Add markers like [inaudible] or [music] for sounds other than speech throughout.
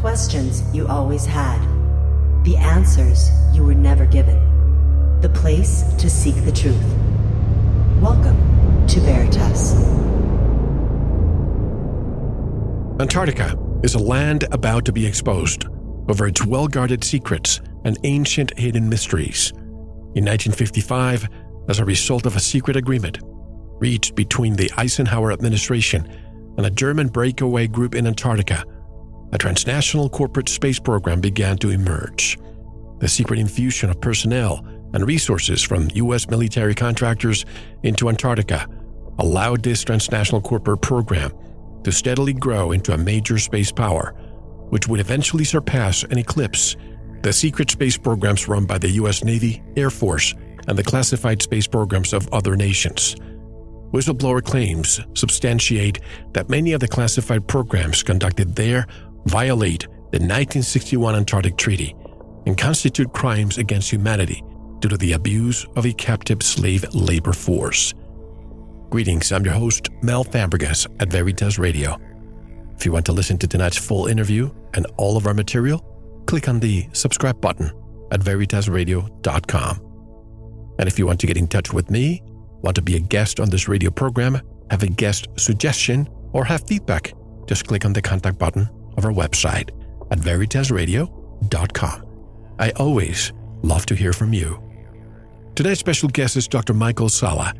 Questions you always had. The answers you were never given. The place to seek the truth. Welcome to Veritas. Antarctica is a land about to be exposed over its well guarded secrets and ancient hidden mysteries. In 1955, as a result of a secret agreement reached between the Eisenhower administration and a German breakaway group in Antarctica, a transnational corporate space program began to emerge. The secret infusion of personnel and resources from U.S. military contractors into Antarctica allowed this transnational corporate program to steadily grow into a major space power, which would eventually surpass and eclipse the secret space programs run by the U.S. Navy, Air Force, and the classified space programs of other nations. Whistleblower claims substantiate that many of the classified programs conducted there violate the 1961 Antarctic Treaty and constitute crimes against humanity due to the abuse of a captive slave labor force. Greetings, I'm your host, Mel Fabregas at Veritas Radio. If you want to listen to tonight's full interview and all of our material, click on the subscribe button at veritasradio.com. And if you want to get in touch with me, want to be a guest on this radio program, have a guest suggestion, or have feedback, just click on the contact button of our website at veritasradio.com. I always love to hear from you. Today's special guest is Dr. Michael Salla.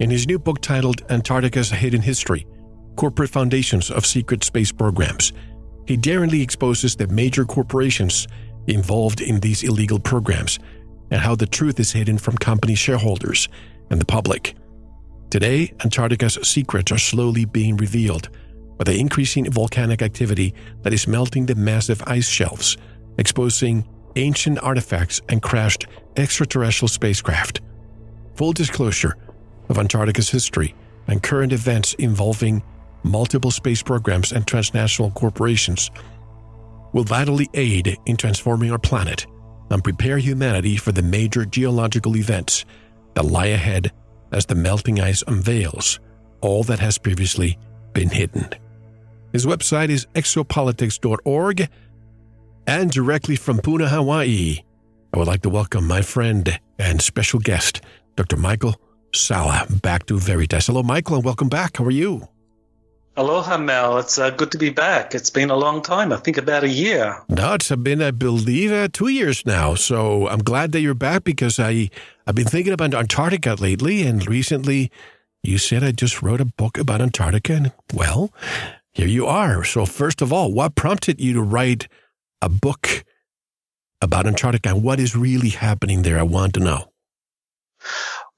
In his new book titled Antarctica's Hidden History Corporate Foundations of Secret Space Programs, he daringly exposes the major corporations involved in these illegal programs and how the truth is hidden from company shareholders and the public. Today, Antarctica's secrets are slowly being revealed by the increasing volcanic activity that is melting the massive ice shelves, exposing ancient artifacts and crashed extraterrestrial spacecraft. Full disclosure of Antarctica's history and current events involving multiple space programs and transnational corporations will vitally aid in transforming our planet and prepare humanity for the major geological events that lie ahead as the melting ice unveils all that has previously been hidden. His website is exopolitics.org and directly from Puna, Hawaii. I would like to welcome my friend and special guest, Dr. Michael Salla, back to Veritas. Hello, Michael, and welcome back. How are you? Aloha, Mel. It's uh, good to be back. It's been a long time. I think about a year. No, it's been, I believe, uh, two years now. So I'm glad that you're back because I, I've been thinking about Antarctica lately. And recently, you said I just wrote a book about Antarctica. And, well, here you are. So, first of all, what prompted you to write a book about Antarctica and what is really happening there? I want to know.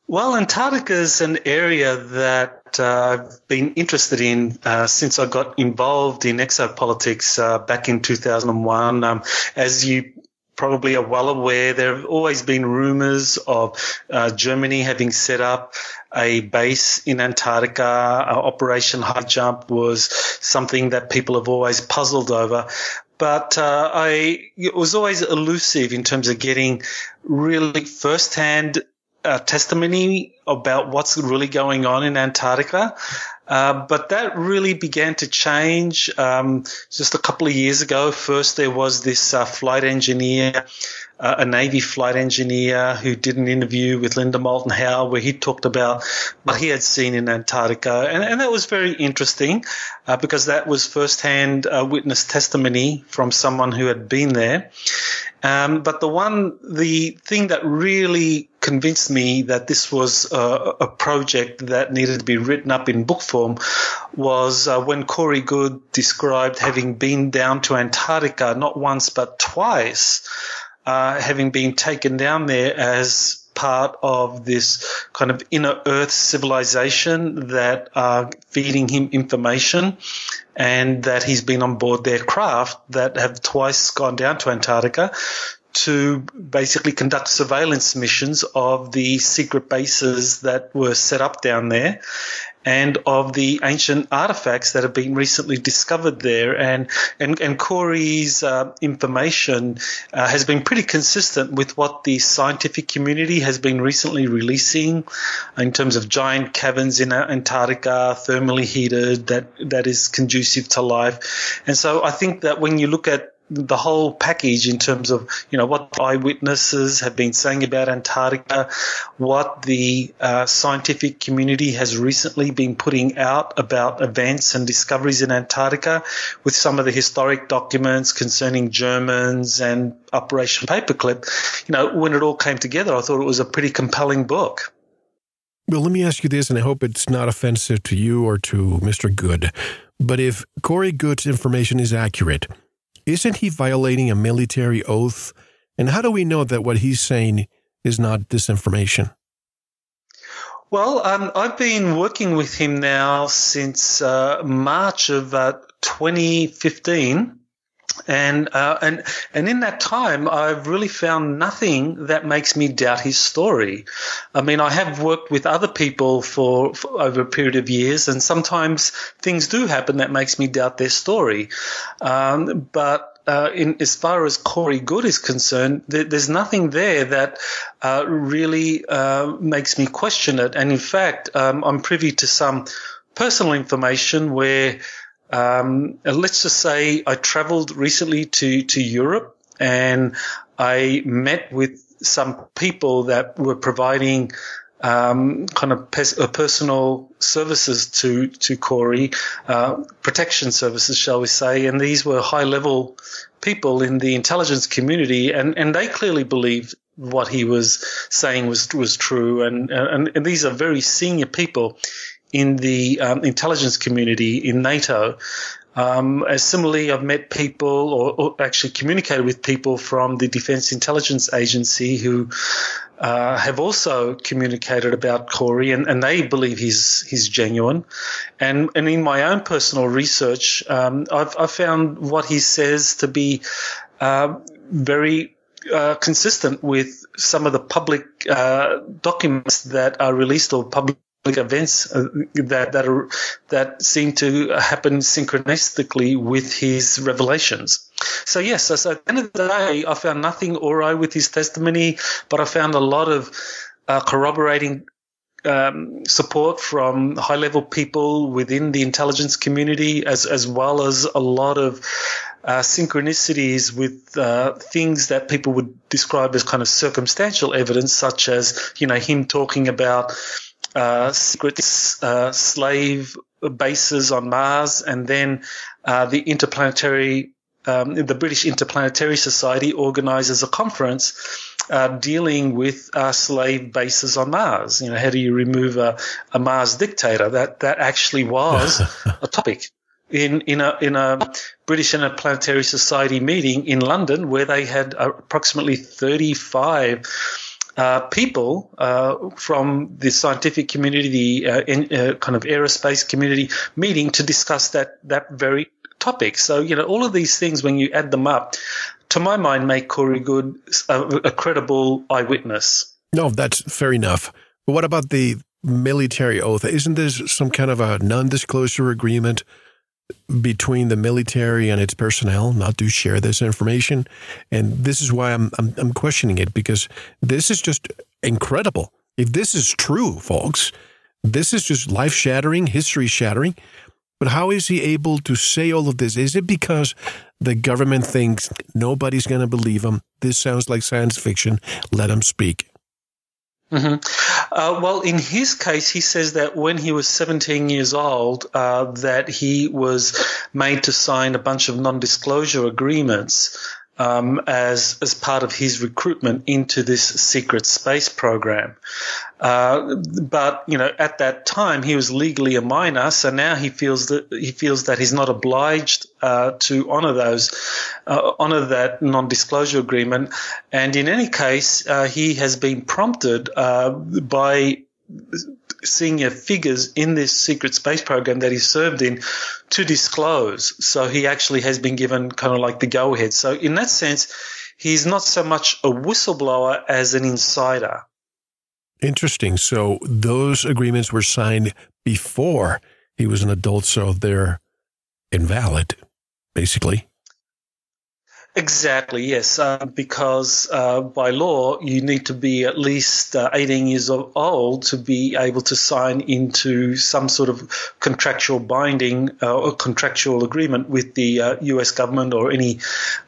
Well, Antarctica is an area that uh, I've been interested in uh, since I got involved in exopolitics uh, back in 2001. Um, as you probably are well aware, there have always been rumors of uh, Germany having set up a base in Antarctica. Uh, Operation High Jump was something that people have always puzzled over but uh, I it was always elusive in terms of getting really firsthand uh, testimony about what's really going on in Antarctica. Uh, but that really began to change um, just a couple of years ago. First, there was this uh, flight engineer, uh, a Navy flight engineer, who did an interview with Linda Moulton Howe where he talked about what he had seen in Antarctica. And, and that was very interesting uh, because that was firsthand uh, witness testimony from someone who had been there. Um, but the one, the thing that really convinced me that this was a, a, project that needed to be written up in book form was uh, when Corey Goode described having been down to Antarctica not once but twice, uh, having been taken down there as part of this kind of inner earth civilization that are feeding him information and that he's been on board their craft that have twice gone down to Antarctica to basically conduct surveillance missions of the secret bases that were set up down there. And of the ancient artifacts that have been recently discovered there. And and and Corey's uh, information uh, has been pretty consistent with what the scientific community has been recently releasing in terms of giant caverns in Antarctica, thermally heated, that that is conducive to life. And so I think that when you look at the whole package in terms of you know what eyewitnesses have been saying about Antarctica, what the uh, scientific community has recently been putting out about events and discoveries in Antarctica, with some of the historic documents concerning Germans and Operation Paperclip. You know, when it all came together, I thought it was a pretty compelling book. Well, let me ask you this, and I hope it's not offensive to you or to Mr. Goode. But if Corey Goode's information is accurate, isn't he violating a military oath? And how do we know that what he's saying is not disinformation? Well, um, I've been working with him now since uh, March of uh, 2015 and uh, and and in that time, I've really found nothing that makes me doubt his story. I mean, I have worked with other people for, for over a period of years, and sometimes things do happen that makes me doubt their story. Um, but uh, in as far as Corey Goode is concerned, th- there's nothing there that uh, really uh, makes me question it. And in fact, um, I'm privy to some personal information where um, let's just say I traveled recently to, to Europe and I met with some people that were providing um, kind of uh, personal services to to Corey, uh, protection services, shall we say? And these were high level people in the intelligence community, and, and they clearly believed what he was saying was was true. And and, and these are very senior people in the um, intelligence community in NATO. Um, similarly, I've met people or, or, actually communicated with people from the Defense Intelligence Agency who uh, have also communicated about Corey, and, and, they believe he's he's genuine. And and in my own personal research, um, I've, I've, found what he says to be uh, very uh, consistent with some of the public uh, documents that are released or public events uh, that that are that seem to happen synchronistically with his revelations. So yes, so, so at the end of the day, I found nothing awry with his testimony, but I found a lot of uh, corroborating um, support from high level people within the intelligence community, as as well as a lot of uh, synchronicities with uh, things that people would describe as kind of circumstantial evidence, such as you know him talking about uh, secret uh, slave bases on Mars, and then uh, the interplanetary, um, the British Interplanetary Society organises a conference uh, dealing with uh, slave bases on Mars. You know, how do you remove a, a Mars dictator? That that actually was [laughs] a topic in in a in a British Interplanetary Society meeting in London, where they had approximately thirty five uh, people uh, from the scientific community, the uh, in, uh, kind of aerospace community, meeting to discuss that that very topic. So you know, all of these things, when you add them up, to my mind, make Corey Goode a, a credible eyewitness. No, that's fair enough. But what about the military oath? Isn't there some kind of a non-disclosure agreement? Between the military and its personnel not to share this information. And this is why I'm, I'm, I'm questioning it because this is just incredible. If this is true, folks, this is just life shattering, history shattering. But how is he able to say all of this? Is it because the government thinks nobody's going to believe him? This sounds like science fiction. Let him speak. Mm-hmm. Uh, well, in his case, he says that when he was 17 years old, uh, that he was made to sign a bunch of non-disclosure agreements um, as as part of his recruitment into this secret space program. Uh, but you know, at that time, he was legally a minor, so now he feels that he feels that he's not obliged uh, to honor those uh, honor that non-disclosure agreement. And in any case, uh, he has been prompted uh, by senior figures in this secret space program that he served in to disclose. So he actually has been given kind of like the go ahead. So in that sense, he's not so much a whistleblower as an insider. Interesting. So those agreements were signed before he was an adult, so they're invalid, basically. Exactly, yes, uh, because uh, by law you need to be at least uh, 18 years old to be able to sign into some sort of contractual binding uh, or contractual agreement with the US uh, government or any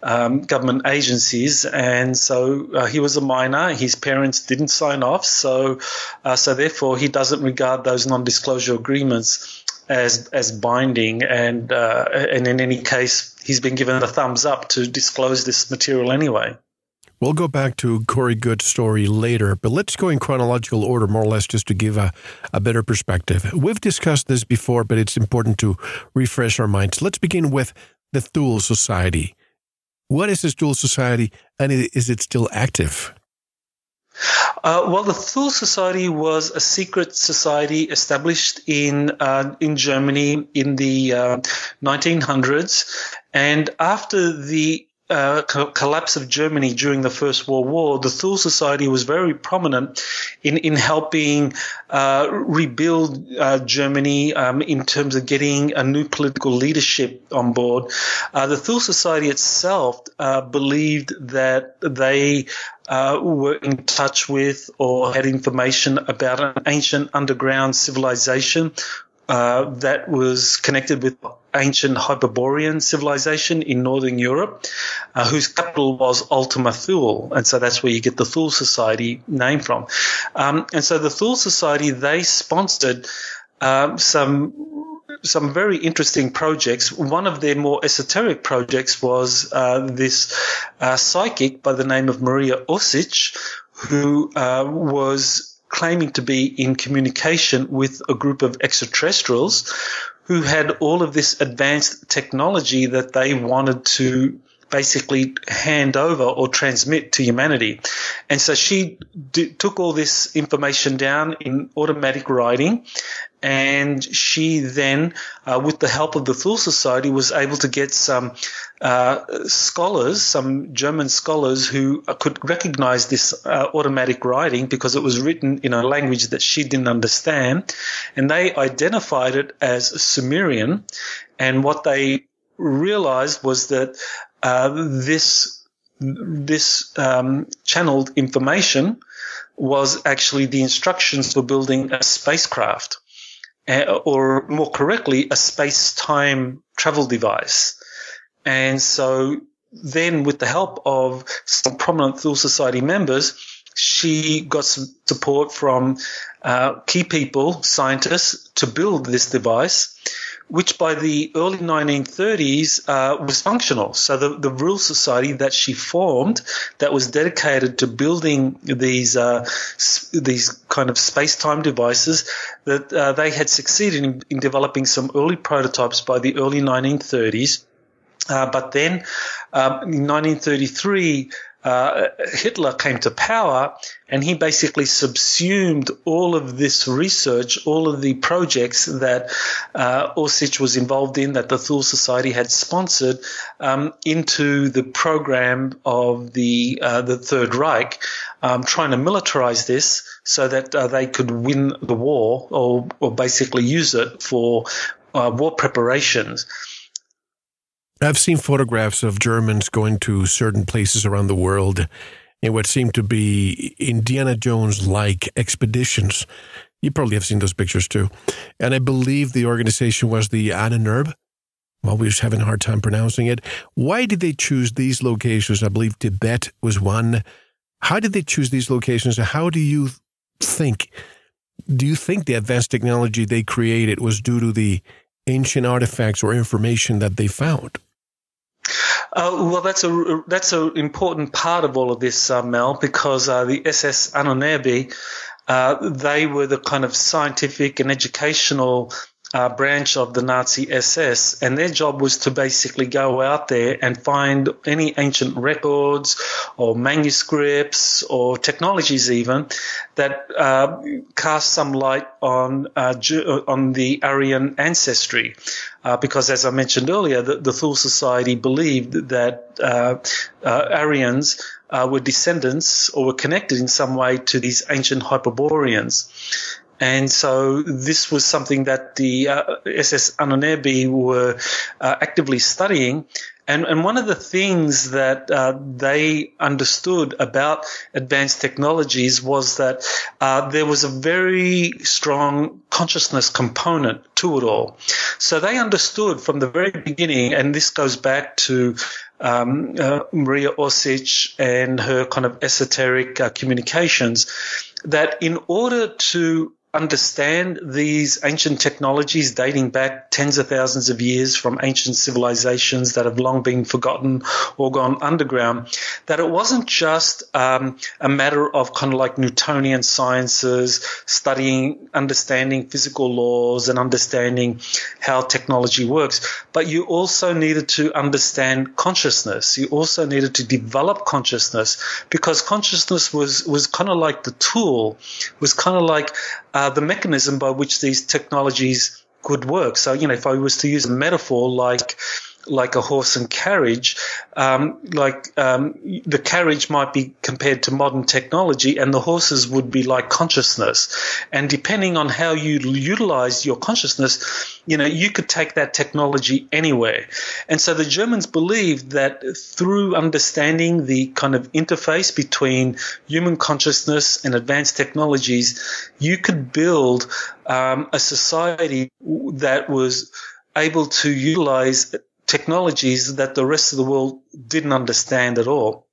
um, government agencies. And so uh, he was a minor, his parents didn't sign off, so, so therefore he doesn't regard those non disclosure agreements as as binding, and uh, and in any case, he's been given the thumbs up to disclose this material anyway. We'll go back to Corey Goode's story later, but let's go in chronological order, more or less, just to give a, a better perspective. We've discussed this before, but it's important to refresh our minds. Let's begin with the Thule Society. What is this Thule Society, and is it still active? Uh, well, the Thule Society was a secret society established in uh, in Germany in the uh, 1900s, and after the uh, co- collapse of Germany during the First World War, the Thule Society was very prominent in in helping uh, rebuild uh, Germany um, in terms of getting a new political leadership on board. The Thule Society itself believed that they uh, were in touch with or had information about an ancient underground civilization uh, that was connected with ancient Hyperborean civilization in northern Europe, uh, whose capital was Ultima Thule, and so that's where you get the Thule Society name from. Um, and so the Thule Society they sponsored um, some some very interesting projects. One of their more esoteric projects was uh, this uh, psychic by the name of Maria Orsic, who uh, was claiming to be in communication with a group of extraterrestrials who had all of this advanced technology that they wanted to basically hand over or transmit to humanity. And so she d- took all this information down in automatic writing and she then, uh, with the help of the Thule Society, was able to get some uh, scholars, some German scholars who could recognize this uh, automatic writing because it was written in a language that she didn't understand, and they identified it as Sumerian. And what they realized was that uh, this this um, channeled information was actually the instructions for building a spacecraft. Uh, or more correctly, a space-time travel device. And so then with the help of some prominent Thule Society members, she got some support from uh, key people, scientists, to build this device which by the early 1930s uh, was functional. So the, the Vril Society that she formed, that was dedicated to building these uh, these kind of space-time devices, that uh, they had succeeded in, in, developing some early prototypes by the early 1930s. Uh, but then, um, in 1933, uh, Hitler came to power and he basically subsumed all of this research, all of the projects that uh, Orsic was involved in, that the Thule Society had sponsored, um, into the program of the uh, the Third Reich, um, trying to militarize this so that uh, they could win the war or, or basically use it for uh, war preparations. I've seen photographs of Germans going to certain places around the world in what seemed to be Indiana Jones like expeditions. You probably have seen those pictures too. And I believe the organization was the Ahnenerbe. Well, we are just having a hard time pronouncing it. Why did they choose these locations? I believe Tibet was one. How did they choose these locations? How do you think? Do you think the advanced technology they created was due to the ancient artifacts or information that they found? Uh, well, that's a that's an important part of all of this, uh, Mel, because uh, the SS Ahnenerbe, uh, they were the kind of scientific and educational uh, branch of the Nazi SS, and their job was to basically go out there and find any ancient records or manuscripts or technologies even that uh, cast some light on uh, on the Aryan ancestry. Uh, because, as I mentioned earlier, the, the Thule Society believed that uh, uh, Aryans uh, were descendants or were connected in some way to these ancient Hyperboreans. And so this was something that the uh, SS Ahnenerbe were uh, actively studying. And, and one of the things that uh, they understood about advanced technologies was that uh, there was a very strong consciousness component to it all. So they understood from the very beginning, and this goes back to um, uh, Maria Orsic and her kind of esoteric uh, communications, that in order to understand these ancient technologies dating back tens of thousands of years from ancient civilizations that have long been forgotten or gone underground, that it wasn't just um, a matter of kind of like Newtonian sciences, studying, understanding physical laws and understanding how technology works, but you also needed to understand consciousness. You also needed to develop consciousness because consciousness was, was kind of like the tool, was kind of like uh, the mechanism by which these technologies could work. So, you know, if I was to use a metaphor like like a horse and carriage, um, like um, the carriage might be compared to modern technology, and the horses would be like consciousness. And depending on how you utilize your consciousness, you know, you could take that technology anywhere. And so the Germans believed that through understanding the kind of interface between human consciousness and advanced technologies, you could build um, a society that was able to utilize technologies that the rest of the world didn't understand at all.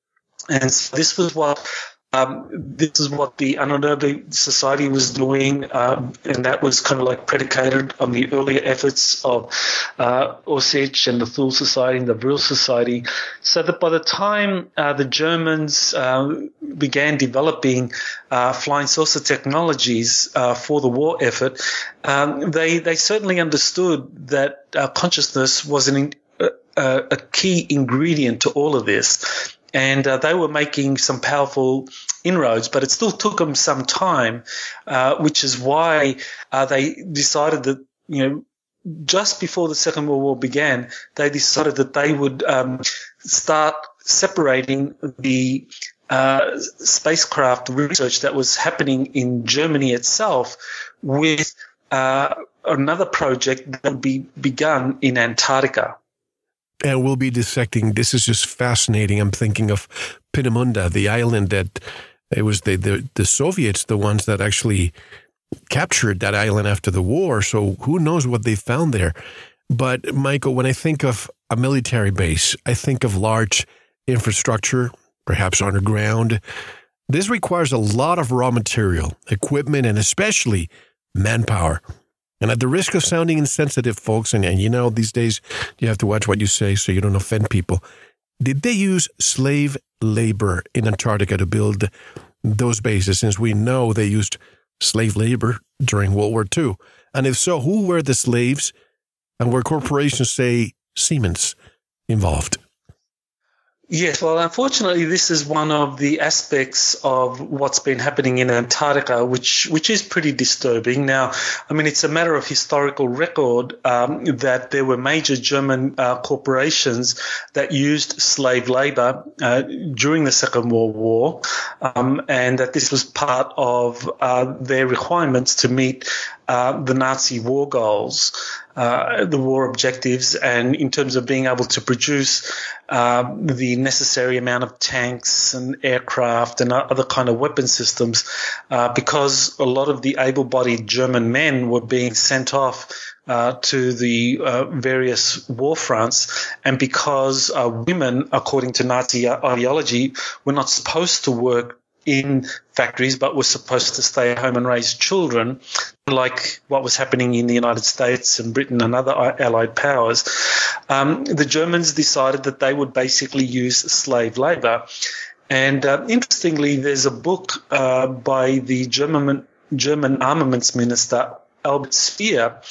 And so this was what um, this is what the Ahnenerbe Society was doing, um, and that was kind of like predicated on the earlier efforts of uh, Orsic and the Thule Society and the Vril Society. So that by the time uh, the Germans uh, began developing uh, flying saucer technologies uh, for the war effort, um, they they certainly understood that uh, consciousness was an a, a key ingredient to all of this. And uh, they were making some powerful inroads, but it still took them some time, uh, which is why uh, they decided that, you know, just before the Second World War began, they decided that they would um, start separating the uh, spacecraft research that was happening in Germany itself with uh, another project that would be begun in Antarctica Uh, and we'll be dissecting. This is just fascinating. I'm thinking of Peenemünde, the island that it was the, the, the Soviets, the ones that actually captured that island after the war. So who knows what they found there? But Michael, when I think of a military base, I think of large infrastructure, perhaps underground. This requires a lot of raw material, equipment, and especially manpower. And at the risk of sounding insensitive, folks, and, and you know, these days you have to watch what you say so you don't offend people. Did they use slave labor in Antarctica to build those bases since we know they used slave labor during World War II? And if so, who were the slaves and were corporations, say, Siemens, involved? Yes, well, unfortunately, this is one of the aspects of what's been happening in Antarctica, which which is pretty disturbing. Now, I mean, it's a matter of historical record um, that there were major German uh, corporations that used slave labor uh, during the Second World War, um, and that this was part of uh, their requirements to meet uh, the Nazi war goals, uh, the war objectives, and in terms of being able to produce uh, the necessary amount of tanks and aircraft and other kind of weapon systems, uh, because a lot of the able-bodied German men were being sent off uh, to the uh, various war fronts, and because uh, women, according to Nazi ideology, were not supposed to work in factories, but were supposed to stay home and raise children, like what was happening in the United States and Britain and other allied powers. Um, the Germans decided that they would basically use slave labor. And uh, interestingly, there's a book uh, by the German German armaments minister Albert Speer,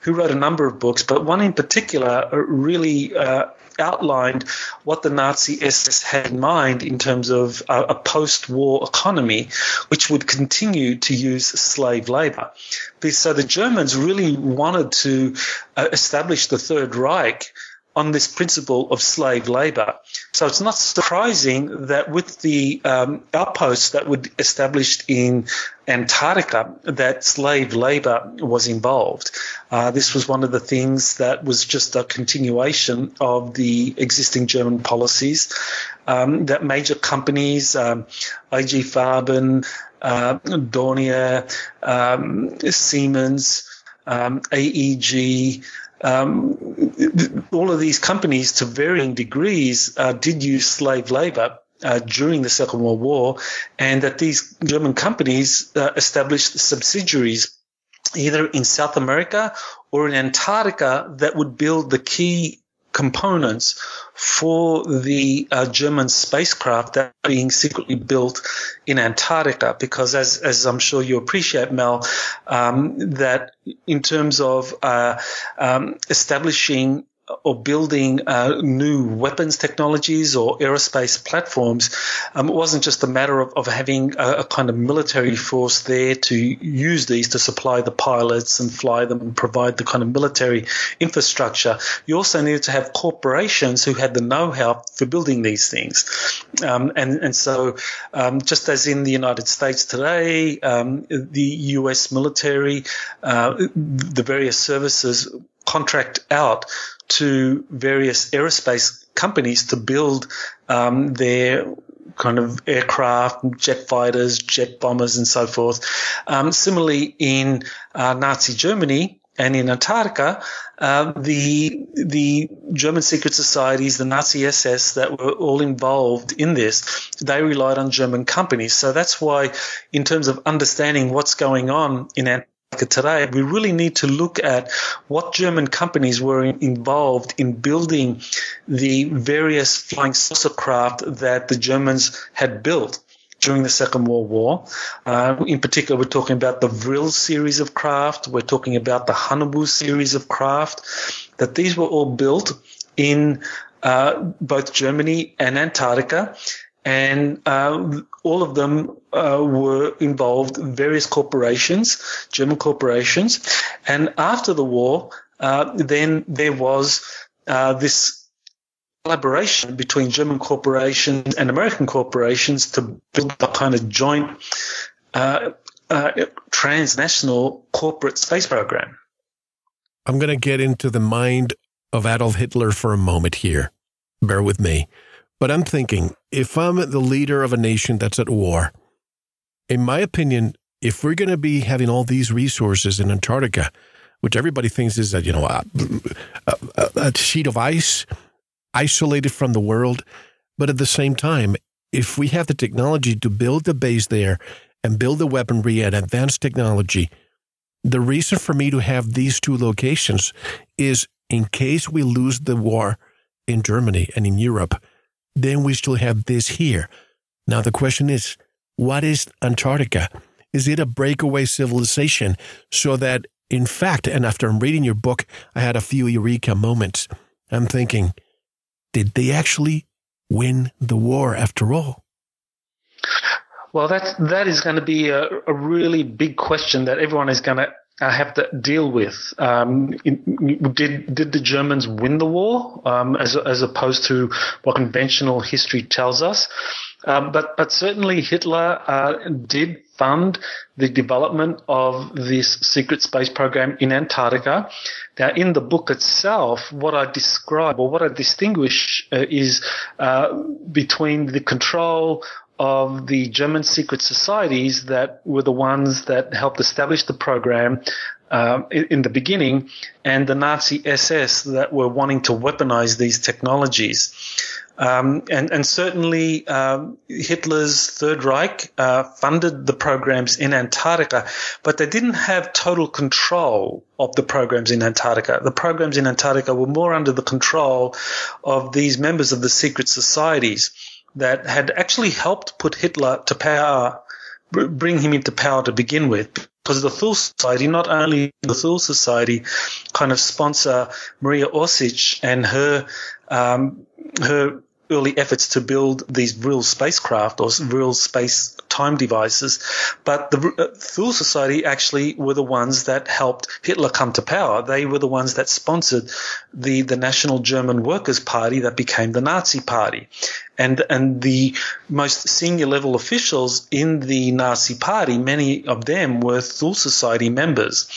who wrote a number of books, but one in particular really uh, outlined what the Nazi SS had in mind in terms of a, a post war economy, which would continue to use slave labor. So the Germans really wanted to uh, establish the Third Reich on this principle of slave labor. So it's not surprising that with the um, outposts that were established in Antarctica, that slave labor was involved. Uh, this was one of the things that was just a continuation of the existing German policies um, that major companies, um, IG Farben, uh, Dornier, um, Siemens, um, AEG, um, all of these companies, to varying degrees, uh, did use slave labor. Uh, during the Second World War, and that these German companies uh, established subsidiaries either in South America or in Antarctica that would build the key components for the uh, German spacecraft that are being secretly built in Antarctica. Because as, as I'm sure you appreciate, Mel, um, that in terms of uh, um, establishing or building uh, new weapons technologies or aerospace platforms, um, it wasn't just a matter of, of having a, a, kind of military force there to use these to supply the pilots and fly them and provide the kind of military infrastructure. You also needed to have corporations who had the know-how for building these things. Um, and, and so, um, just as in the United States today, um, the US military, uh, the various services contract out to various aerospace companies to build um, their kind of aircraft, jet fighters, jet bombers, and so forth. Um, similarly, in uh, Nazi Germany and in Antarctica, uh, the the German secret societies, the Nazi SS that were all involved in this, they relied on German companies. So that's why, in terms of understanding what's going on in Antarctica, today, we really need to look at what German companies were involved in building the various flying saucer craft that the Germans had built during the Second World War. Uh, in particular, we're talking about the Vril series of craft. We're talking about the Haunebu series of craft. That these were all built in uh, both Germany and Antarctica, and uh, all of them uh, were involved various corporations, German corporations, and after the war, uh, then there was uh, this collaboration between German corporations and American corporations to build a kind of joint uh, uh, transnational corporate space program. I'm going to get into the mind of Adolf Hitler for a moment here. Bear with me. But I'm thinking, if I'm the leader of a nation that's at war, in my opinion, if we're going to be having all these resources in Antarctica, which everybody thinks is that, you know, a, a, a sheet of ice isolated from the world, but at the same time, if we have the technology to build the base there and build the weaponry and advanced technology, the reason for me to have these two locations is in case we lose the war in Germany and in Europe, then we still have this here. Now, the question is what is Antarctica? Is it a breakaway civilization so that, in fact, and after I'm reading your book, I had a few eureka moments. I'm thinking, did they actually win the war after all? Well, that that is going to be a, a really big question that everyone is going to I have to deal with. Um, did did the Germans win the war, um, as as opposed to what conventional history tells us? Um, but but certainly Hitler uh, did fund the development of this secret space program in Antarctica. Now, in the book itself, what I describe or what I distinguish uh, is uh, between the control of the German secret societies that were the ones that helped establish the program uh, in the beginning, and the Nazi SS that were wanting to weaponize these technologies. Um, and, and, certainly um, Hitler's Third Reich uh, funded the programs in Antarctica, but they didn't have total control of the programs in Antarctica. The programs in Antarctica were more under the control of these members of the secret societies that had actually helped put Hitler to power, bring him into power to begin with. Because the Thule Society, not only the Thule Society, kind of sponsor Maria Orsic and her um, her early efforts to build these Vril spacecraft or Vril space time devices. But the uh, Thule Society actually were the ones that helped Hitler come to power. They were the ones that sponsored the, the National German Workers' Party that became the Nazi Party. And, and the most senior level officials in the Nazi Party, many of them were Thule Society members.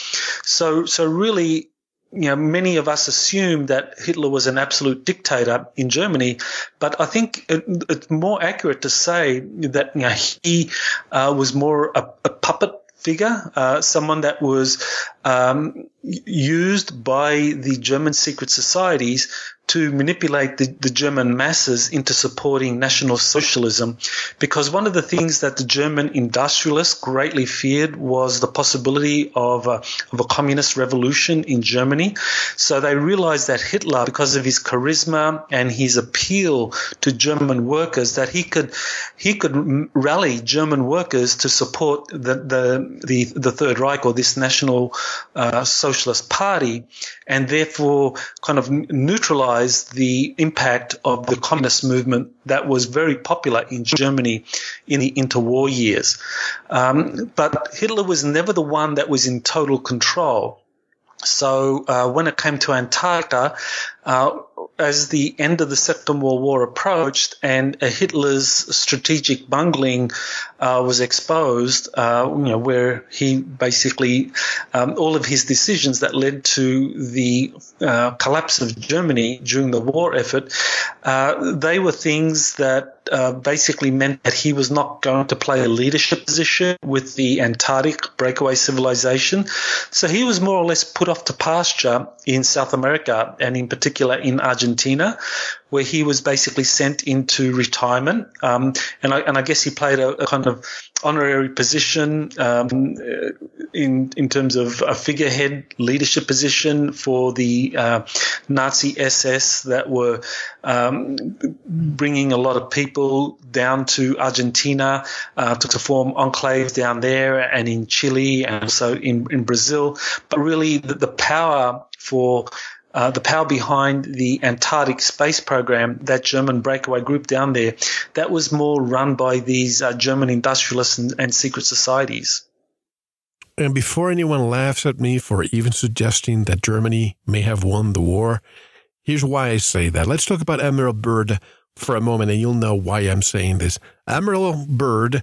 So, so really, you know, many of us assume that Hitler was an absolute dictator in Germany, but I think it, it's more accurate to say that you know, he uh, was more a, a puppet figure, uh, someone that was um, used by the German secret societies to manipulate the, the, German masses into supporting National Socialism. Because one of the things that the German industrialists greatly feared was the possibility of a, of a communist revolution in Germany. So they realized that Hitler, because of his charisma and his appeal to German workers, that he could he could rally German workers to support the the the, the Third Reich or this National uh, Socialist Party, and therefore kind of neutralize the impact of the communist movement that was very popular in Germany in the interwar years. Um, but Hitler was never the one that was in total control. So uh, when it came to Antarctica, uh, as the end of the Second World War approached and Hitler's strategic bungling uh, was exposed, uh, you know, where he basically um, all of his decisions that led to the uh, collapse of Germany during the war effort, uh, they were things that uh, basically meant that he was not going to play a leadership position with the Antarctic breakaway civilization. So he was more or less put off to pasture in South America and in particular in Argentina, where he was basically sent into retirement. Um, and, I, and I guess he played a, a kind of honorary position um, in in terms of a figurehead leadership position for the uh, Nazi SS that were um, bringing a lot of people down to Argentina uh, to, to, form enclaves down there and in Chile and also in, in Brazil. But really, the, the power for uh, the power behind the Antarctic space program, that German breakaway group down there, that was more run by these uh, German industrialists and, and secret societies. And before anyone laughs at me for even suggesting that Germany may have won the war, here's why I say that. Let's talk about Admiral Byrd for a moment, and you'll know why I'm saying this. Admiral Byrd,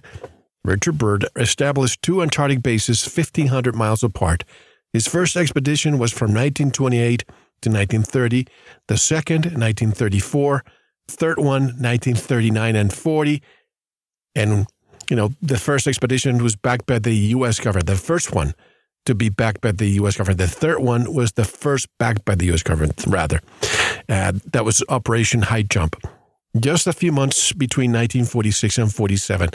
Richard Byrd, established two Antarctic bases 1,500 miles apart. His first expedition was from 1928 to 1930, the second, 1934, third one, 1939 and 40. And, you know, the first expedition was backed by the U.S. government, the first one to be backed by the U.S. government. The third one was the first backed by the U.S. government, rather. Uh, that was Operation High Jump just a few months between 1946 and 47,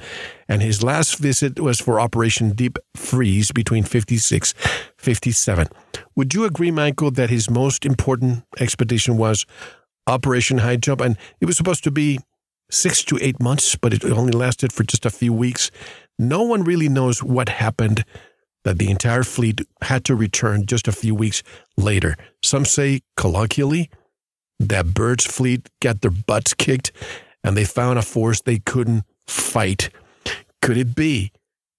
and his last visit was for Operation Deep Freeze between 56 57. Would you agree, Michael, that his most important expedition was Operation High Jump? And it was supposed to be six to eight months, but it only lasted for just a few weeks. No one really knows what happened that the entire fleet had to return just a few weeks later. Some say colloquially that Byrd's fleet got their butts kicked and they found a force they couldn't fight. Could it be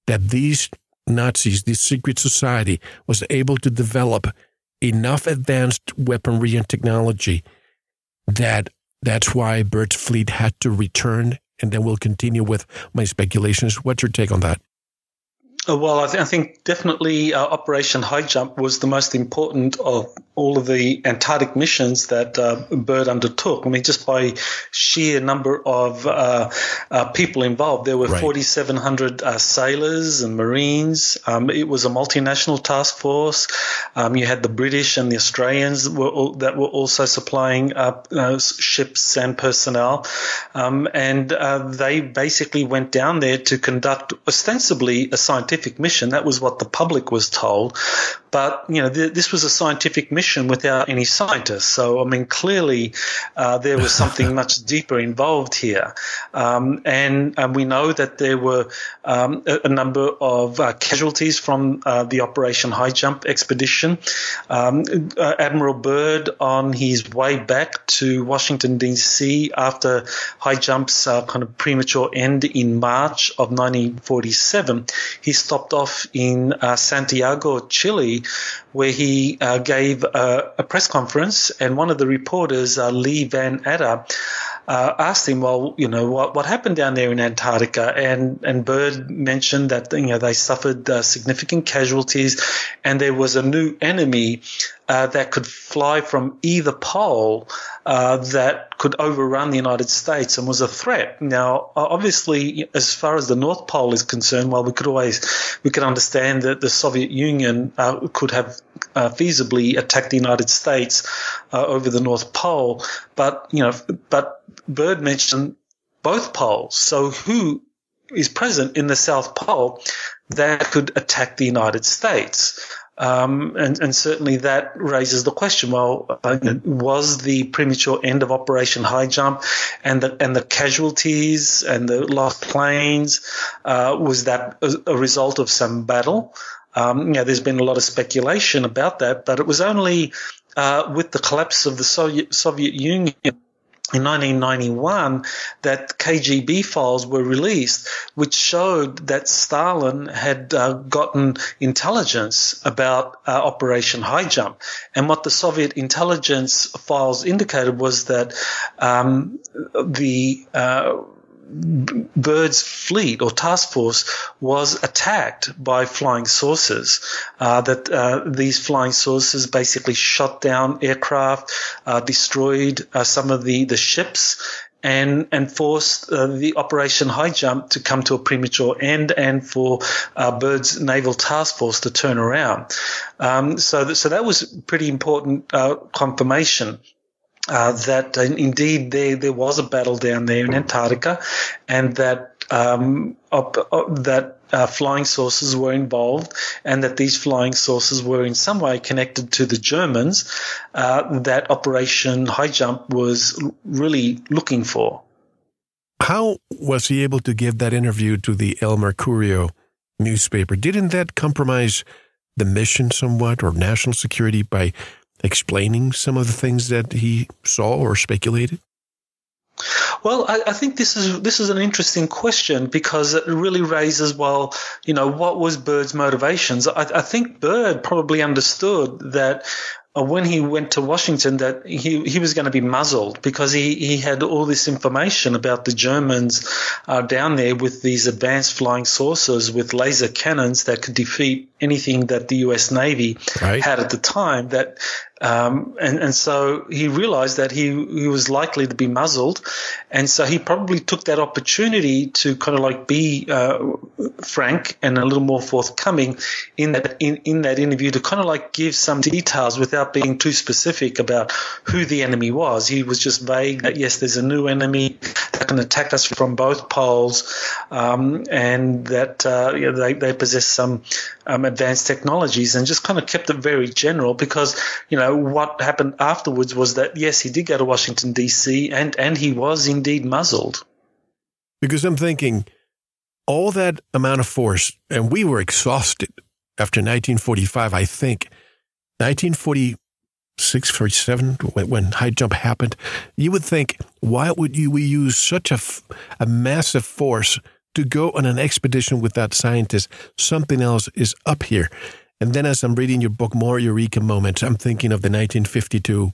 that these Nazis, this secret society, was able to develop enough advanced weaponry and technology that that's why Byrd's fleet had to return? And then we'll continue with my speculations. What's your take on that? Uh, well, I, th- I, think definitely uh, Operation High Jump was the most important of all of the Antarctic missions that uh, Byrd undertook. I mean, just by sheer number of uh, uh people involved, there were right. 4,700 uh, sailors and Marines. Um, it was a multinational task force. Um, you had the British and the Australians were all, that were also supplying ships and personnel, um, and they basically went down there to conduct ostensibly a scientific scientific mission. That was what the public was told. But, you know, th- this was a scientific mission without any scientists. So, I mean, clearly uh, there was something [laughs] much deeper involved here. Um, and, and, we know that there were um, a, a, number of uh, casualties from uh, the Operation High Jump expedition. Um, uh, Admiral Byrd, on his way back to Washington, D.C., after High Jump's uh, kind of premature end in March of 1947, he stopped off in uh, Santiago, Chile, where he uh, gave a, a, press conference, and one of the reporters, uh, Lee Van Atta, uh, asked him, "Well, you know, what what happened down there in Antarctica?" And and Byrd mentioned that you know they suffered uh, significant casualties, and there was a new enemy uh, that could fly from either pole uh, that could overrun the United States and was a threat. Now, obviously, as far as the North Pole is concerned, well, we could always we could understand that the Soviet Union uh, could have uh, feasibly attack the United States uh, over the North Pole, but you know, but Byrd mentioned both poles. So who is present in the South Pole that could attack the United States? Um, and, and, certainly that raises the question: Well, uh, was the premature end of Operation High Jump and the and the casualties and the lost planes uh, was that a, a, result of some battle? Um, you know, there's been a lot of speculation about that, but it was only uh, with the collapse of the Soviet, Soviet Union in 1991 that KGB files were released, which showed that Stalin had uh, gotten intelligence about uh, Operation High Jump. And what the Soviet intelligence files indicated was that um, the uh, Byrd's fleet or task force was attacked by flying saucers. Uh, that uh, these flying saucers basically shot down aircraft, uh, destroyed uh, some of the the ships, and and forced uh, the Operation High Jump to come to a premature end, and for uh, Byrd's naval task force to turn around. Um, so, th- so that was pretty important confirmation uh, that uh, indeed there there was a battle down there in Antarctica, and that um, op, op, that uh, flying saucers were involved, and that these flying saucers were in some way connected to the Germans uh, that Operation High Jump was really looking for. How was he able to give that interview to the El Mercurio newspaper? Didn't that compromise the mission somewhat or national security by explaining some of the things that he saw or speculated? Well, I, I, think this is this is an interesting question because it really raises, well, you know, what was Byrd's motivations? I, I think Byrd probably understood that uh, when he went to Washington that he, he was going to be muzzled because he, he had all this information about the Germans uh, down there with these advanced flying saucers with laser cannons that could defeat anything that the U.S. Navy right. had at the time. That um, and, and so he realized that he, he was likely to be muzzled. And so he probably took that opportunity to kind of like be uh, frank and a little more forthcoming in that, in, in that interview to kind of like give some details without being too specific about who the enemy was. He was just vague that, yes, there's a new enemy that can attack us from both poles um, and that uh, you know, they, they possess some um, advanced technologies and just kind of kept it very general because, you know, what happened afterwards was that yes, he did go to Washington D.C. and and he was indeed muzzled. Because I'm thinking, all that amount of force, and we were exhausted after 1945. I think 1946, 47, when, when high jump happened. You would think, why would you we use such a, a massive force to go on an expedition with that scientist? Something else is up here. And then as I'm reading your book, More Eureka Moments, I'm thinking of the 1952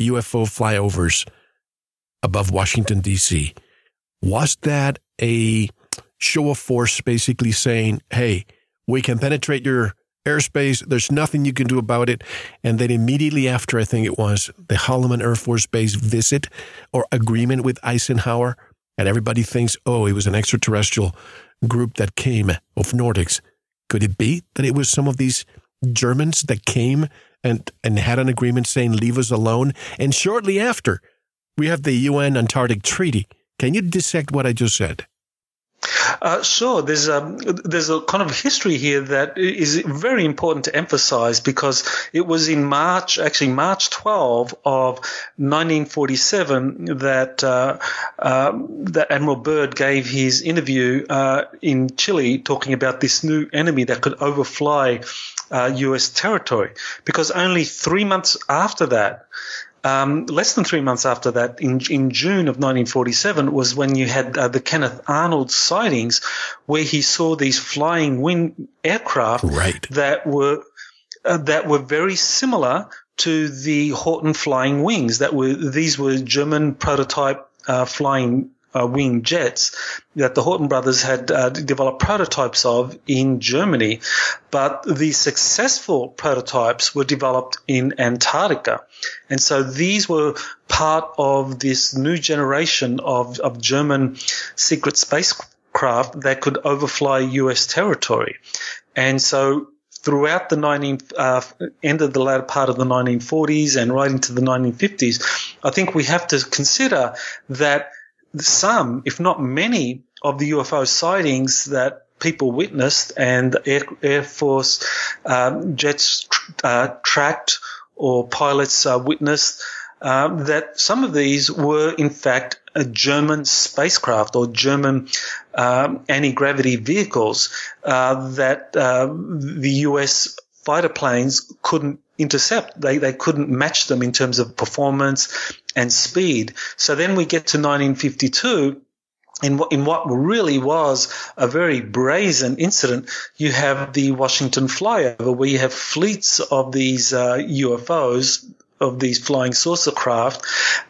UFO flyovers above Washington, D.C. Was that a show of force basically saying, hey, we can penetrate your airspace. There's nothing you can do about it. And then immediately after, I think it was the Holloman Air Force Base visit or agreement with Eisenhower. And everybody thinks, oh, it was an extraterrestrial group that came of Nordics. Could it be that it was some of these Germans that came and, and had an agreement saying, leave us alone? And shortly after, we have the UN Antarctic Treaty. Can you dissect what I just said? Uh, sure. There's a there's a kind of history here that is very important to emphasize because it was in March, actually March 12 of 1947, that uh, uh, that Admiral Byrd gave his interview uh, in Chile, talking about this new enemy that could overfly U.S. Uh, territory. Because only three months after that, um, less than three months after that, in, in June of 1947, was when you had uh, the Kenneth Arnold sightings, where he saw these flying wing aircraft right. that were uh, that were very similar to the Horten flying wings. That were these were German prototype uh, flying uh, wing jets that the Horten brothers had uh, developed prototypes of in Germany, but the successful prototypes were developed in Antarctica. And so these were part of this new generation of, of German secret spacecraft that could overfly US territory. And so throughout the 19 uh, end of the latter part of the 1940s and right into the 1950s, I think we have to consider that some, if not many, of the UFO sightings that people witnessed and Air, Air Force um, jets uh, tracked or pilots uh, witnessed uh, that some of these were in fact a German spacecraft or German um, anti-gravity vehicles uh, that uh, the US fighter planes couldn't intercept. They, they couldn't match them in terms of performance and speed. So then we get to 1952 in what, in what really was a very brazen incident, you have the Washington flyover where you have fleets of these uh, UFOs of these flying saucer craft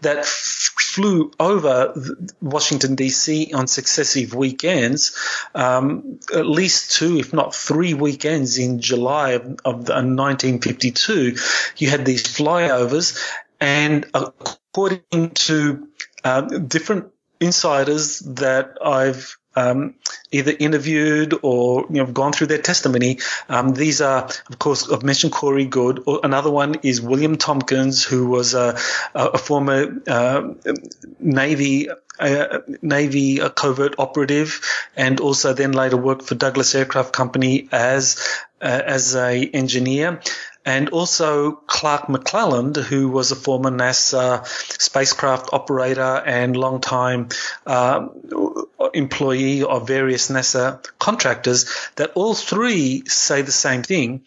that f- flew over Washington D.C. on successive weekends, um, at least two, if not three weekends in July of, of the, 1952. You had these flyovers, and according to uh, different insiders that I've um, either interviewed or you know gone through their testimony. Um, these are, of course, I've mentioned Corey Goode. Another one is William Tompkins, who was a, a former uh, Navy uh, Navy covert operative, and also then later worked for Douglas Aircraft Company as uh, as a engineer and also Clark McClelland, who was a former NASA spacecraft operator and longtime uh, employee of various NASA contractors, that all three say the same thing,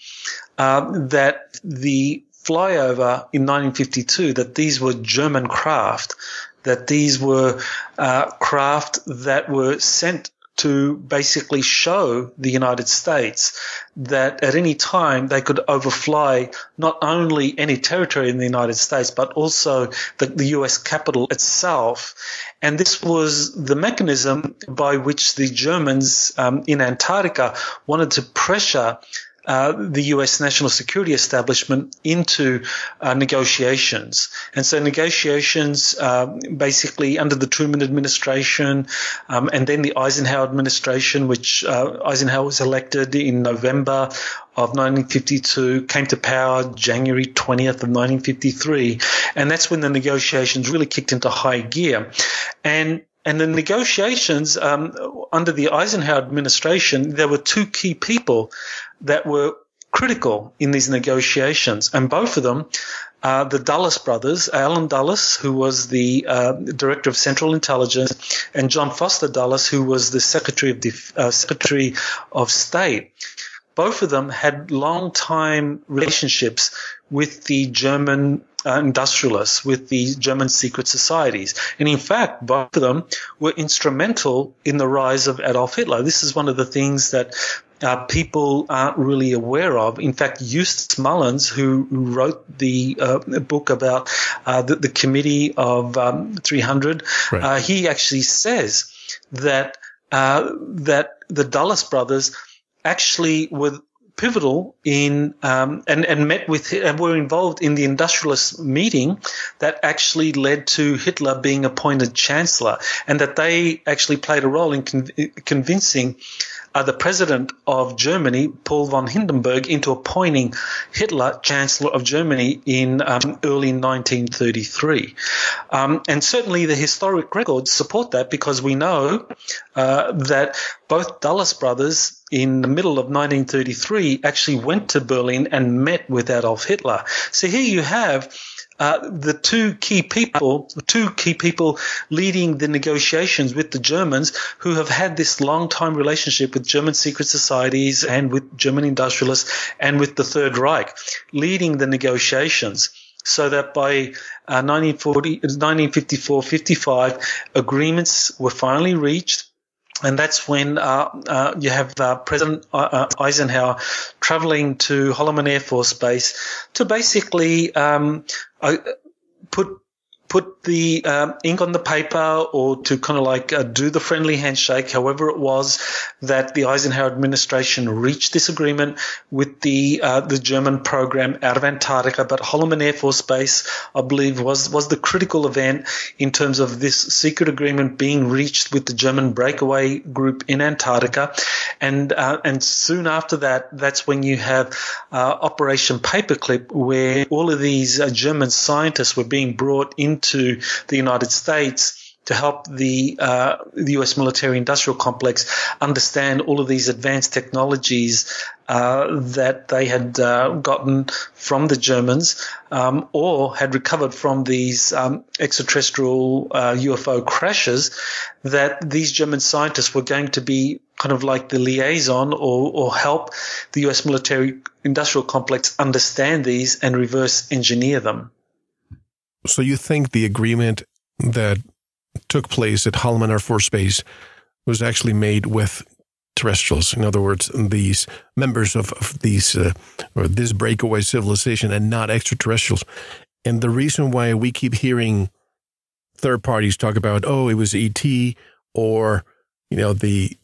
uh, that the flyover in 1952, that these were German craft, that these were uh, craft that were sent to basically show the United States that at any time they could overfly not only any territory in the United States, but also the, the US capital itself. And this was the mechanism by which the Germans um, in Antarctica wanted to pressure uh, the U.S. national security establishment into uh, negotiations. And so negotiations, uh, basically under the Truman administration, um, and then the Eisenhower administration, which uh, Eisenhower was elected in November of 1952, came to power January 20th of 1953, and that's when the negotiations really kicked into high gear. And and the negotiations um, under the Eisenhower administration, there were two key people that were critical in these negotiations, and both of them uh, the Dulles brothers, Allen Dulles, who was the uh, director of Central Intelligence, and John Foster Dulles, who was the Secretary of Def- uh, Secretary of State. Both of them had long time relationships with the German uh, industrialists, with the German secret societies. And in fact, both of them were instrumental in the rise of Adolf Hitler. This is one of the things that uh, people aren't really aware of. In fact, Eustace Mullins, who wrote the uh, book about uh, the, the, Committee of um, 300, right. Uh, he actually says that uh, that the Dulles brothers actually were pivotal in um, and and met with and were involved in the industrialist meeting that actually led to Hitler being appointed chancellor, and that they actually played a role in con- convincing uh, the president of Germany, Paul von Hindenburg, into appointing Hitler Chancellor of Germany in um, early 1933. Um, and certainly the historic records support that because we know uh, that both Dulles brothers in the middle of 1933 actually went to Berlin and met with Adolf Hitler. So here you have uh, the two key people, two key people leading the negotiations with the Germans who have had this long time relationship with German secret societies and with German industrialists and with the Third Reich, leading the negotiations so that by uh, 1954 55, agreements were finally reached. And that's when uh, uh, you have uh, President uh, uh, Eisenhower traveling to Holloman Air Force Base to basically um, uh, put put the um, ink on the paper or to kind of like uh, do the friendly handshake, however it was that the Eisenhower administration reached this agreement with the uh, the German program out of Antarctica. But Holloman Air Force Base, I believe, was was the critical event in terms of this secret agreement being reached with the German breakaway group in Antarctica, and uh, and soon after that, that's when you have uh, Operation Paperclip, where all of these uh, German scientists were being brought in into the United States to help the, uh, the U.S. military-industrial complex understand all of these advanced technologies uh, that they had uh, gotten from the Germans um, or had recovered from these um, extraterrestrial UFO uh, crashes. That these German scientists were going to be kind of like the liaison or, or help the U.S. military-industrial complex understand these and reverse engineer them. So you think the agreement that took place at Holloman Air Force Base was actually made with terrestrials. In other words, these members of, of these uh, or this breakaway civilization and not extraterrestrials. And the reason why we keep hearing third parties talk about, oh, it was ET or, you know, the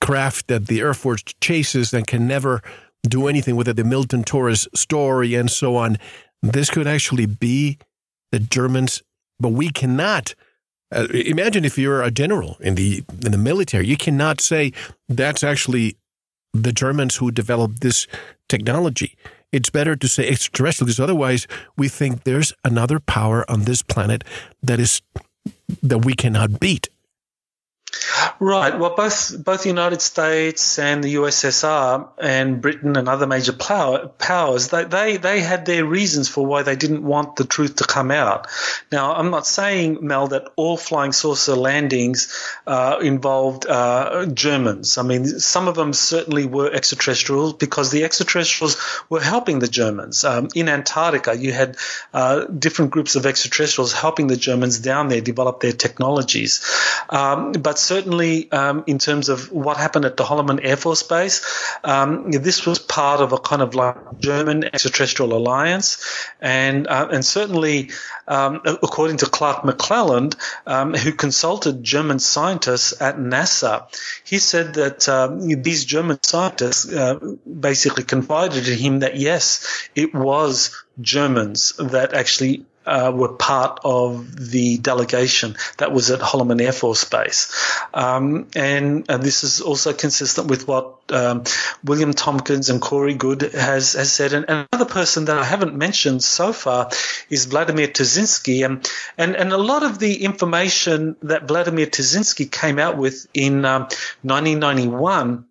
craft that the Air Force chases and can never do anything with it, the Milton Torres story and so on. This could actually be the Germans, but we cannot. Uh, imagine if you're a general in the in the military, you cannot say that's actually the Germans who developed this technology. It's better to say extraterrestrial because otherwise we think there's another power on this planet that is that we cannot beat. Right. Well, both both the United States and the USSR and Britain and other major power, powers they, they they had their reasons for why they didn't want the truth to come out. Now, I'm not saying Mel that all flying saucer landings uh, involved uh, Germans. I mean, some of them certainly were extraterrestrials because the extraterrestrials were helping the Germans. Um, in Antarctica, you had uh, different groups of extraterrestrials helping the Germans down there develop their technologies. Um, but certainly um, in terms of what happened at the Holloman Air Force Base, um, this was part of a kind of like German extraterrestrial alliance, and uh, and certainly um, according to Clark McClelland, um, who consulted German scientists at NASA, he said that um, these German scientists uh, basically confided in him that yes, it was Germans that actually uh, were part of the delegation that was at Holloman Air Force Base. Um, and, and, this is also consistent with what um, William Tompkins and Corey Goode has, has said. And another person that I haven't mentioned so far is Vladimir Terziski. And, and, and a lot of the information that Vladimir Terziski came out with in um, 1991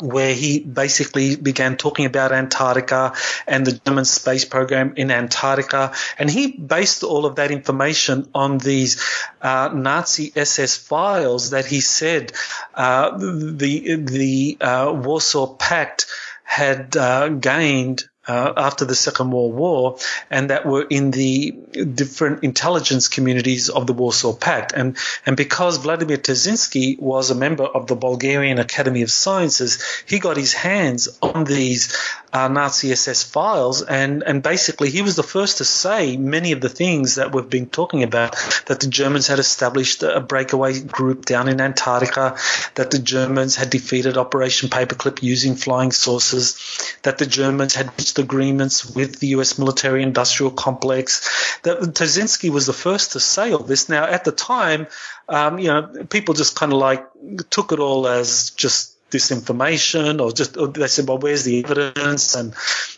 where he basically began talking about Antarctica and the German space program in Antarctica. And he based all of that information on these uh, Nazi SS files that he said uh, the, the uh, Warsaw Pact had uh, gained uh, after the Second World War, and that were in the different intelligence communities of the Warsaw Pact. And and because Vladimir Terziski was a member of the Bulgarian Academy of Sciences, he got his hands on these uh, Nazi SS files, and and basically he was the first to say many of the things that we've been talking about. That the Germans had established a breakaway group down in Antarctica, that the Germans had defeated Operation Paperclip using flying saucers, that the Germans had reached agreements with the U.S. military-industrial complex. That Terziski was the first to say all this. Now, at the time, um, you know, people just kind of like took it all as just disinformation or just or they said well where's the evidence? And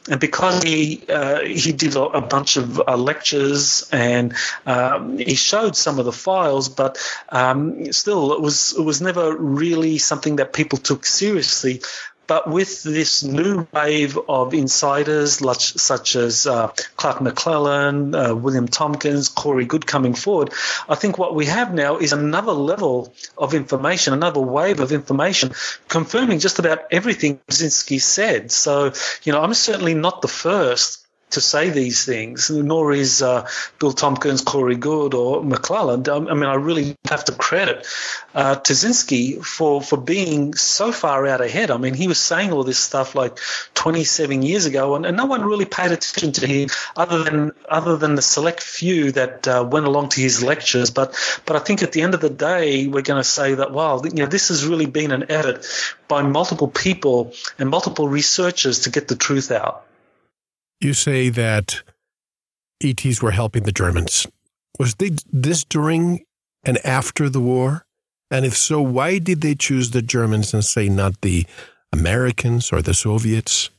and because he uh, he did a bunch of uh, lectures and um, he showed some of the files but um, still it was it was never really something that people took seriously but with this new wave of insiders such as uh, Clark McClelland, uh, William Tompkins, Corey Goode coming forward, I think what we have now is another level of information, another wave of information confirming just about everything Terziski said. So, you know, I'm certainly not the first to say these things, nor is uh, Bill Tompkins, Corey Goode, or McClelland. I mean, I really have to credit uh, Terziski for, for being so far out ahead. I mean, he was saying all this stuff like 27 years ago, and, and no one really paid attention to him other than other than the select few that uh, went along to his lectures. But but I think at the end of the day, we're going to say that wow, you know, this has really been an effort by multiple people and multiple researchers to get the truth out. You say that ETs were helping the Germans. Was they, this during and after the war? And if so, why did they choose the Germans and say not the Americans or the Soviets?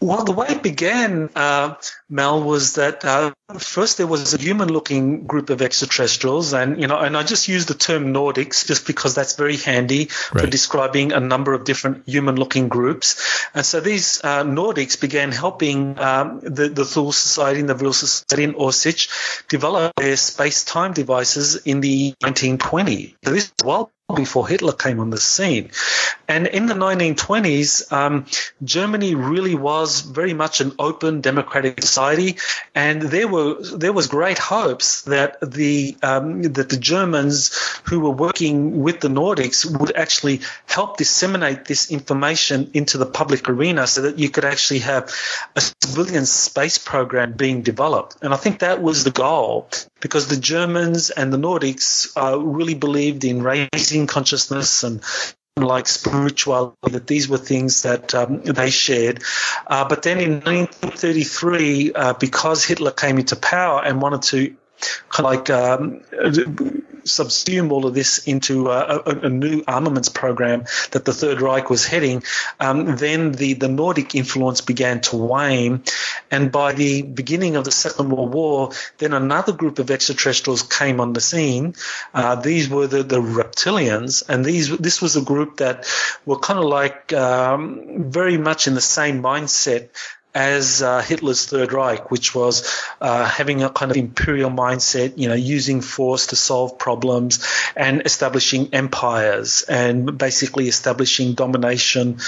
Well, the way it began, uh, Mel, was that uh, first there was a human-looking group of extraterrestrials, and you know, and I just use the term Nordics just because that's very handy right. for describing a number of different human-looking groups. And so these uh, Nordics began helping um, the the Thule Society and the Vril Society in Auschwitz develop their space-time devices in the 1920s. So this is well before Hitler came on the scene. And in the 1920s, um, Germany really was very much an open democratic society, and there were there was great hopes that the um, that the Germans who were working with the Nordics would actually help disseminate this information into the public arena, so that you could actually have a civilian space program being developed. And I think that was the goal, because the Germans and the Nordics uh, really believed in raising consciousness and like spirituality, that these were things that um, they shared. Uh, but then in 1933, uh, because Hitler came into power and wanted to kind of like um, subsume all of this into a, a, a, new armaments program that the Third Reich was heading, um, then the, the Nordic influence began to wane. And by the beginning of the Second World War, then another group of extraterrestrials came on the scene. Uh, these were the, the reptilians, and these this was a group that were kind of like um, very much in the same mindset as uh, Hitler's Third Reich, which was uh, having a kind of imperial mindset, you know, using force to solve problems and establishing empires and basically establishing domination,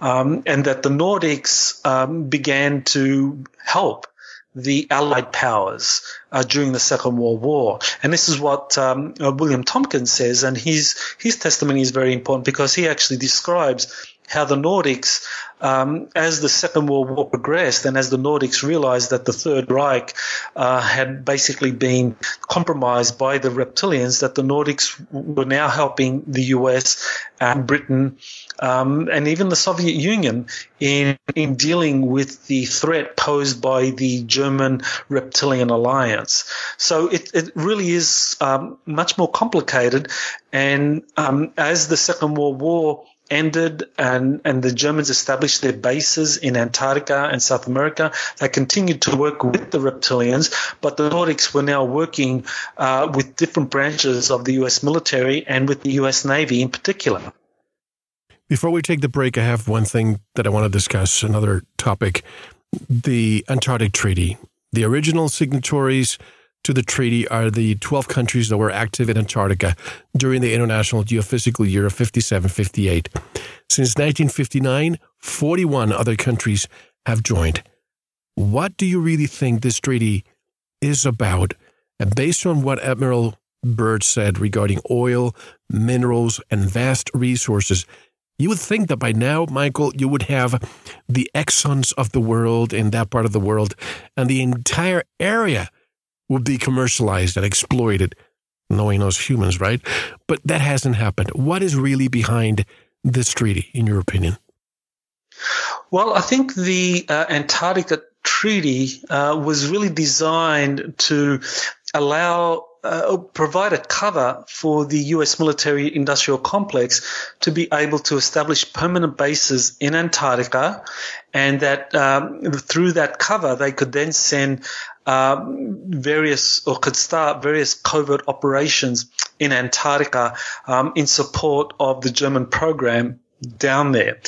um, and that the Nordics um, began to help the Allied powers uh, during the Second World War. And this is what um, uh, William Tompkins says, and his his testimony is very important because he actually describes how the Nordics um, as the Second World War progressed and as the Nordics realized that the Third Reich uh, had basically been compromised by the reptilians, that the Nordics were now helping the US and Britain um, and even the Soviet Union in, in dealing with the threat posed by the German reptilian alliance. So it, it really is um, much more complicated. And um, as the Second World War ended and, and the Germans established their bases in Antarctica and South America. They continued to work with the reptilians, but the Nordics were now working uh, with different branches of the US military and with the US Navy in particular. Before we take the break, I have one thing that I want to discuss, another topic the Antarctic Treaty. The original signatories to the treaty are the 12 countries that were active in Antarctica during the International Geophysical Year of 57 58. Since 1959, 41 other countries have joined. What do you really think this treaty is about? And based on what Admiral Byrd said regarding oil, minerals, and vast resources, you would think that by now, Michael, you would have the Exxons of the world in that part of the world and the entire area would be commercialized and exploited, knowing us humans, right? But that hasn't happened. What is really behind this treaty, in your opinion? Well, I think the uh, Antarctica Treaty uh, was really designed to allow uh, provide a cover for the US military industrial complex to be able to establish permanent bases in Antarctica, and that um, through that cover they could then send um, various or could start various covert operations in Antarctica um, in support of the German program down there.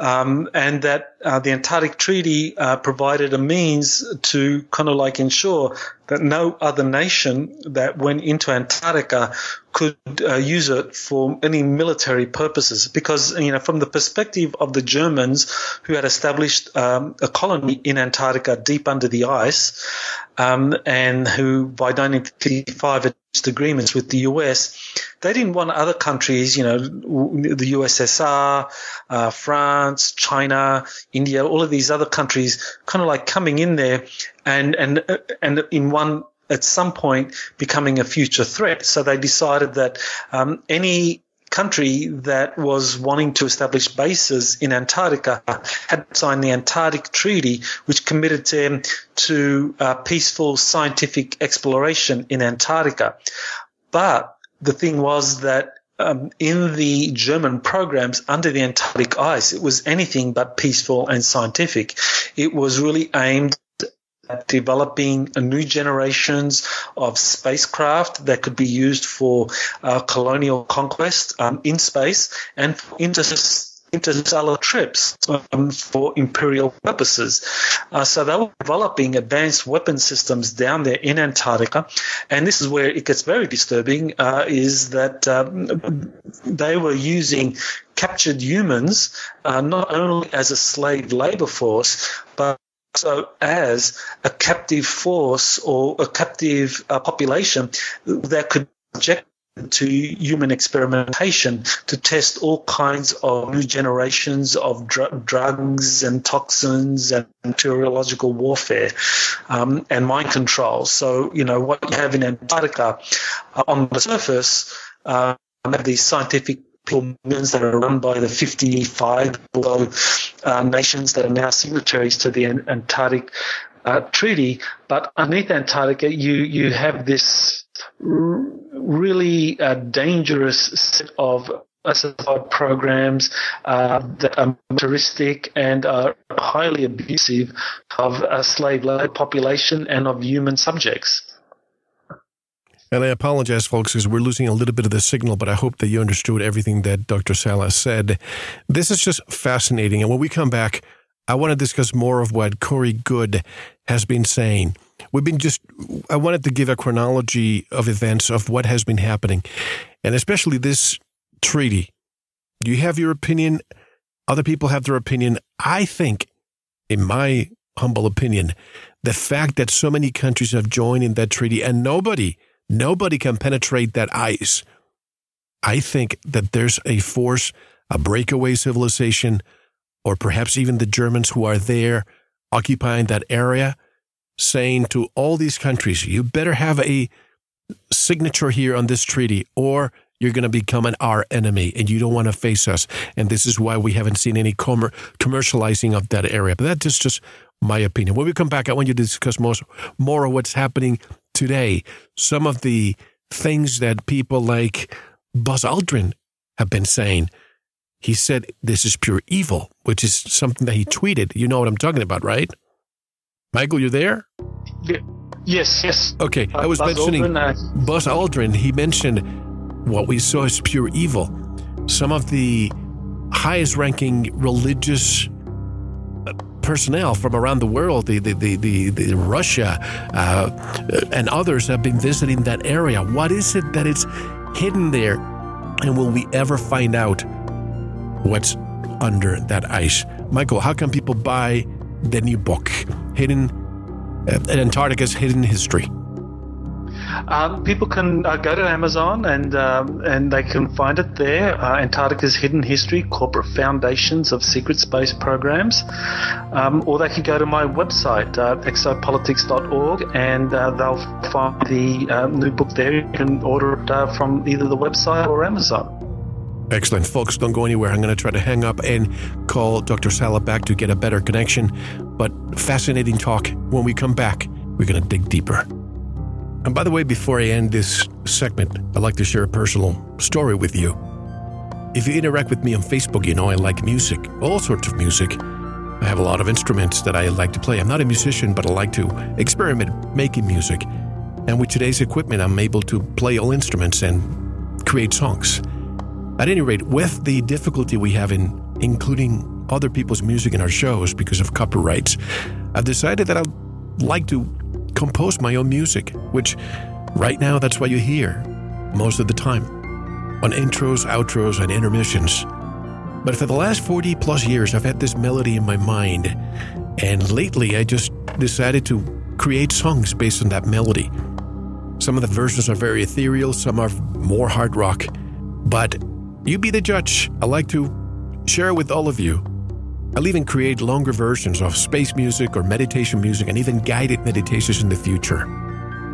Um, and that uh, the Antarctic Treaty uh, provided a means to kind of like ensure that no other nation that went into Antarctica could uh, use it for any military purposes. Because, you know, from the perspective of the Germans who had established um, a colony in Antarctica deep under the ice, um, and who by 1955 had reached agreements with the US, they didn't want other countries, you know, the USSR, uh, France, China, India, all of these other countries, kind of like coming in there and and and in one at some point becoming a future threat. So they decided that um, any country that was wanting to establish bases in Antarctica had signed the Antarctic Treaty, which committed them to uh, peaceful scientific exploration in Antarctica. But the thing was that um, in the German programs under the Antarctic ice, it was anything but peaceful and scientific. It was really aimed at developing new generations of spacecraft that could be used for uh, colonial conquest um, in space and for inter- interstellar trips um, for imperial purposes. Uh, so they were developing advanced weapon systems down there in Antarctica, and this is where it gets very disturbing. Uh, is that um, they were using captured humans uh, not only as a slave labor force, but also as a captive force or a captive uh, population that could project to human experimentation to test all kinds of new generations of dr- drugs and toxins and meteorological warfare um, and mind control. So, you know, what you have in Antarctica uh, on the surface uh, have these scientific means that are run by the 55 uh, nations that are now signatories to the Antarctic uh, Treaty. But underneath Antarctica, you, you have this really uh, dangerous set of classified programs uh, that are militaristic and are highly abusive of a slave labor population and of human subjects. And I apologize, folks, because we're losing a little bit of the signal, but I hope that you understood everything that Dr. Salla said. This is just fascinating. And when we come back, I want to discuss more of what Corey Goode has been saying. We've been just, I wanted to give a chronology of events of what has been happening, and especially this treaty. You have your opinion, other people have their opinion. I think, in my humble opinion, the fact that so many countries have joined in that treaty and nobody, nobody can penetrate that ice. I think that there's a force, a breakaway civilization, or perhaps even the Germans who are there occupying that area saying to all these countries, you better have a signature here on this treaty or you're going to become an our enemy and you don't want to face us. And this is why we haven't seen any com- commercializing of that area. But that's just, just my opinion. When we come back, I want you to discuss more, more of what's happening today. Some of the things that people like Buzz Aldrin have been saying. He said this is pure evil, which is something that he tweeted. You know what I'm talking about, right? Michael, you there? Yes, yes. Okay, uh, I was Buzz mentioning Aldrin, uh, Buzz Aldrin. He mentioned what we saw as pure evil. Some of the highest ranking religious uh, personnel from around the world, the, the, the, the, the Russia uh, and others have been visiting that area. What is it that is hidden there? And will we ever find out what's under that ice? Michael, how can people buy the new book, Hidden uh, Antarctica's Hidden History? Um, people can uh, go to Amazon and um, and they can find it there. Uh, Antarctica's Hidden History: Corporate Foundations of Secret Space Programs, um, or they can go to my website uh, exopolitics.org and uh, they'll find the uh, new book there. You can order it uh, from either the website or Amazon. Excellent. Folks, don't go anywhere. I'm going to try to hang up and call Dr. Salla back to get a better connection. But fascinating talk. When we come back, we're going to dig deeper. And by the way, before I end this segment, I'd like to share a personal story with you. If you interact with me on Facebook, you know I like music, all sorts of music. I have a lot of instruments that I like to play. I'm not a musician, but I like to experiment making music. And with today's equipment, I'm able to play all instruments and create songs. At any rate, with the difficulty we have in including other people's music in our shows because of copyrights, I've decided that I'd like to compose my own music, which right now that's what you hear most of the time on intros, outros, and intermissions. But for the last 40 plus years, I've had this melody in my mind, and lately I just decided to create songs based on that melody. Some of the versions are very ethereal, some are more hard rock, but you be the judge. I like to share with all of you. I'll even create longer versions of space music or meditation music and even guided meditations in the future.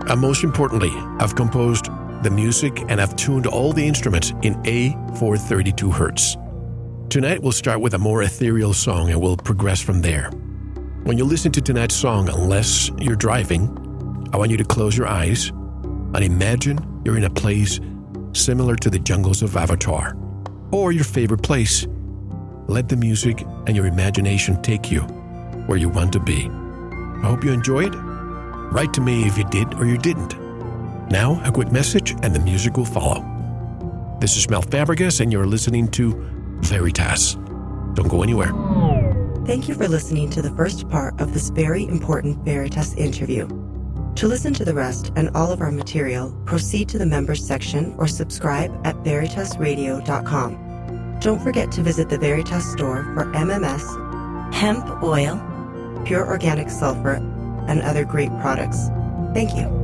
And most importantly, I've composed the music and I've tuned all the instruments in A432 Hz. Tonight we'll start with a more ethereal song and we'll progress from there. When you listen to tonight's song, unless you're driving, I want you to close your eyes and imagine you're in a place similar to the jungles of Avatar or your favorite place. Let the music and your imagination take you where you want to be. I hope you enjoyed. Write to me if you did or you didn't. Now, a quick message and the music will follow. This is Mel Fabregas, and you're listening to Veritas. Don't go anywhere. Thank you for listening to the first part of this very important Veritas interview. To listen to the rest and all of our material, proceed to the members section or subscribe at veritasradio.com. Don't forget to visit the Veritas store for MMS, hemp oil, pure organic sulfur, and other great products. Thank you.